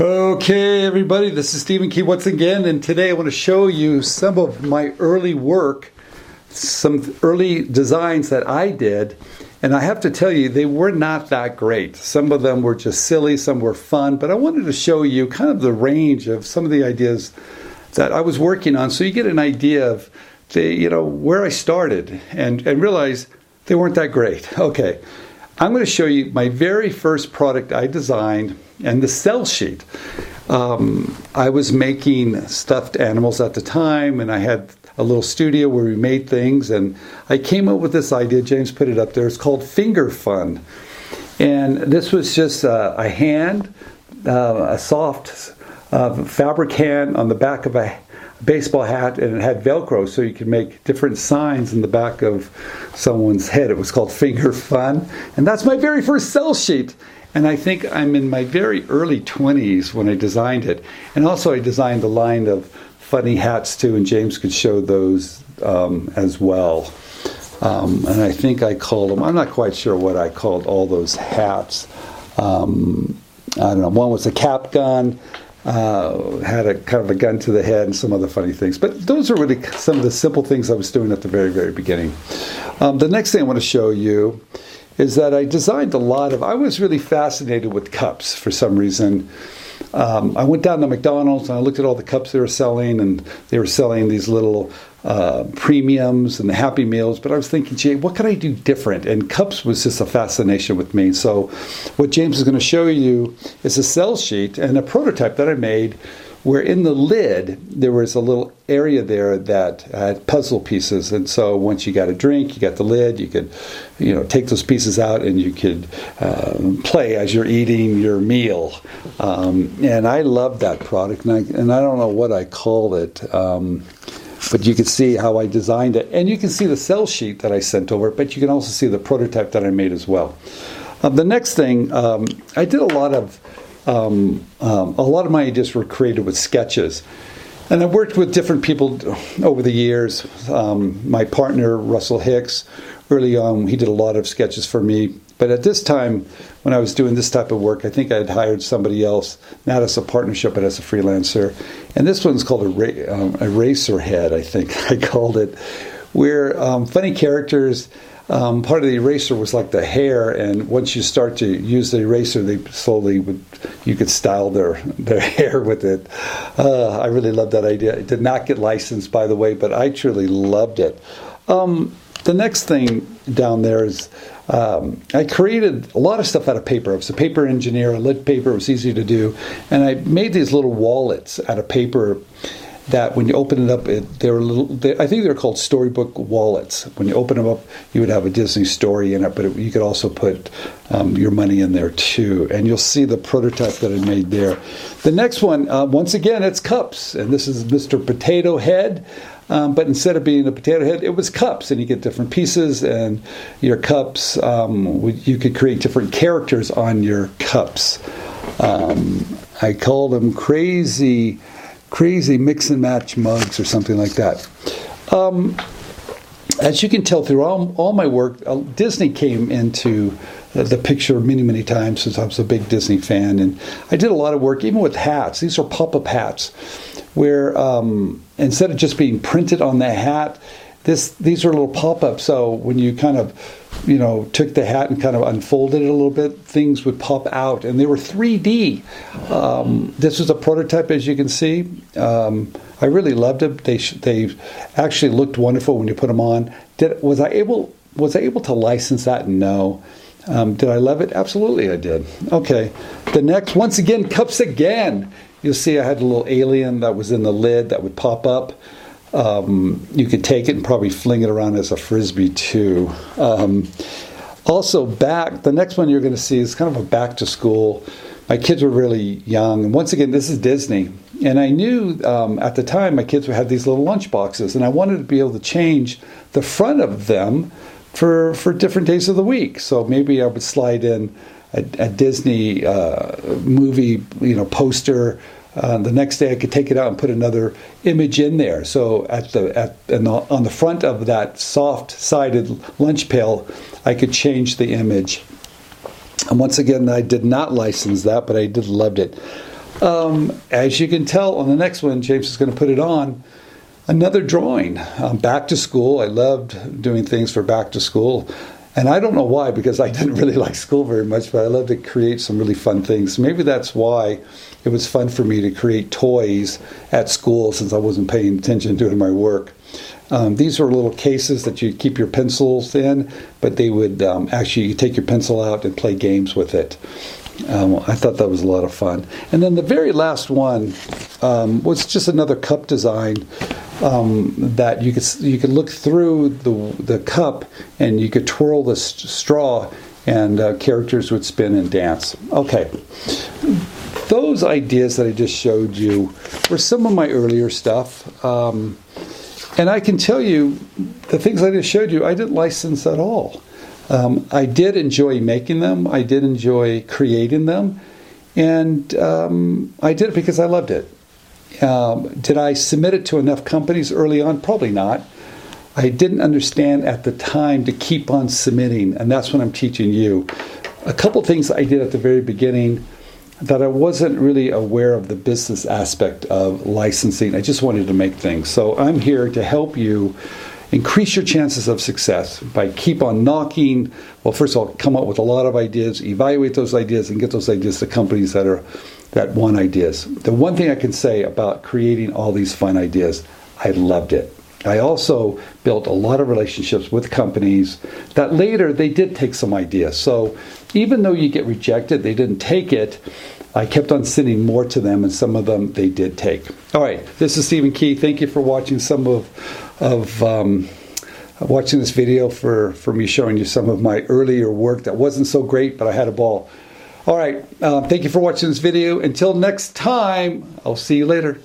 Okay, everybody, this is Stephen Key once again, and today I want to show you some of my early work, some early designs that I did. And I have to tell you, they were not that great. Some of them were just silly, some were fun, but I wanted to show you kind of the range of some of the ideas that I was working on so you get an idea of the, you know, where I started and, and realize they weren't that great. Okay. I'm going to show you my very first product I designed and the sell sheet. Um, I was making stuffed animals at the time, and I had a little studio where we made things, and I came up with this idea. James put it up there. It's called Finger Fun, and this was just uh, a hand, uh, a soft uh, fabric hand on the back of a baseball hat and it had velcro so you could make different signs in the back of someone's head it was called finger fun and that's my very first sell sheet and I think I'm in my very early 20s when I designed it. And also, I designed a line of funny hats too, and James could show those um, as well. Um, and I think I called them, I'm not quite sure what I called all those hats. Um, I don't know, one was a cap gun, uh, had a kind of a gun to the head, and some other funny things. But those are really some of the simple things I was doing at the very, very beginning. Um, the next thing I want to show you is that I designed a lot of. I was really fascinated with cups for some reason. Um, I went down to McDonald's and I looked at all the cups they were selling, and they were selling these little uh, premiums and the Happy Meals. But I was thinking, gee, what can I do different? And cups was just a fascination with me. So, what James is going to show you is a sell sheet and a prototype that I made where in the lid there was a little area there that had puzzle pieces and so once you got a drink you got the lid you could you know take those pieces out and you could um, play as you're eating your meal um, and i love that product and I, and I don't know what i called it um, but you can see how I designed it, and you can see the sell sheet that I sent over. But you can also see the prototype that I made as well. Uh, the next thing, um, I did a lot of um, um, a lot of my ideas were created with sketches. And I worked with different people over the years. Um, my partner, Russell Hicks, early on, he did a lot of sketches for me. But at this time, when I was doing this type of work, I think I had hired somebody else, not as a partnership, but as a freelancer. And this one's called a, um, Eraserhead, I think I called it, where um, funny characters um, part of the eraser was like the hair, and once you start to use the eraser, they slowly would you could style their their hair with it. Uh, I really loved that idea. It did not get licensed, by the way, but I truly loved it. Um, the next thing down there is um, I created a lot of stuff out of paper. I was a paper engineer. I lit paper. It was easy to do, and I made these little wallets out of paper that when you open it up, it, they were little. They, I think they're called storybook wallets. When you open them up, you would have a Disney story in it, but it, you could also put um, your money in there too. And you'll see the prototype that I made there. The next one, uh, once again, it's cups, and this is Mr. Potato Head. Um, but instead of being a potato head, it was cups, and you get different pieces, and your cups, um, you could create different characters on your cups. Um, I call them crazy crazy mix and match mugs or something like that. Um, as you can tell through all, all my work, uh, Disney came into the picture many, many times since I was a big Disney fan. And I did a lot of work, even with hats. These are pop up hats, where um, instead of just being printed on the hat, this these are little pop ups. So when you kind of you know, took the hat and kind of unfolded it a little bit, things would pop out, and they were 3D. Um, this was a prototype, as you can see. Um, I really loved them. They they actually looked wonderful when you put them on. Did was I able was I able to license that? No. Um, did I love it? Absolutely, I did. Okay. The next, once again, cups again. You'll see I had a little alien that was in the lid that would pop up. Um, you could take it and probably fling it around as a frisbee too. Um, also, back the next one you're going to see is kind of a back to school. My kids were really young, and once again, this is Disney. And I knew um, at the time my kids would have these little lunch boxes, and I wanted to be able to change the front of them for for different days of the week. So maybe I would slide in a, a Disney uh, movie, you know, poster uh, the next day, I could take it out and put another image in there. So at the at the, on the front of that soft-sided lunch pail, I could change the image. And once again, I did not license that, but I did loved it. um, as you can tell on the next one, James is going to put it on. Another drawing. Um, back to school. I loved doing things for back to school. And I don't know why, because I didn't really like school very much, but I love to create some really fun things. Maybe that's why it was fun for me to create toys at school since I wasn't paying attention to my work. Um, these were little cases that you keep your pencils in, but they would um, actually you take your pencil out and play games with it. Um, I thought that was a lot of fun. And then the very last one um, was just another cup design um, that you could you could look through the the cup and you could twirl the st- straw and uh, characters would spin and dance. Okay. Those ideas that I just showed you were some of my earlier stuff. Um, and I can tell you, the things I just showed you, I didn't license at all. Um, I did enjoy making them, I did enjoy creating them, and um, I did it because I loved it. Um, did I submit it to enough companies early on? Probably not. I didn't understand at the time to keep on submitting, and that's what I'm teaching you. A couple things I did at the very beginning that I wasn't really aware of the business aspect of licensing. I just wanted to make things. So I'm here to help you increase your chances of success by keep on knocking. Well, first of all, come up with a lot of ideas, evaluate those ideas, and get those ideas to companies that are that one ideas. The one thing I can say about creating all these fun ideas, I loved it. I also built a lot of relationships with companies that later they did take some ideas. So even though you get rejected, they didn't take it. I kept on sending more to them, and some of them they did take. All right, this is Stephen Key. Thank you for watching some of of um, watching this video for for me showing you some of my earlier work that wasn't so great, but I had a ball. All right, uh, thank you for watching this video. Until next time, I'll see you later.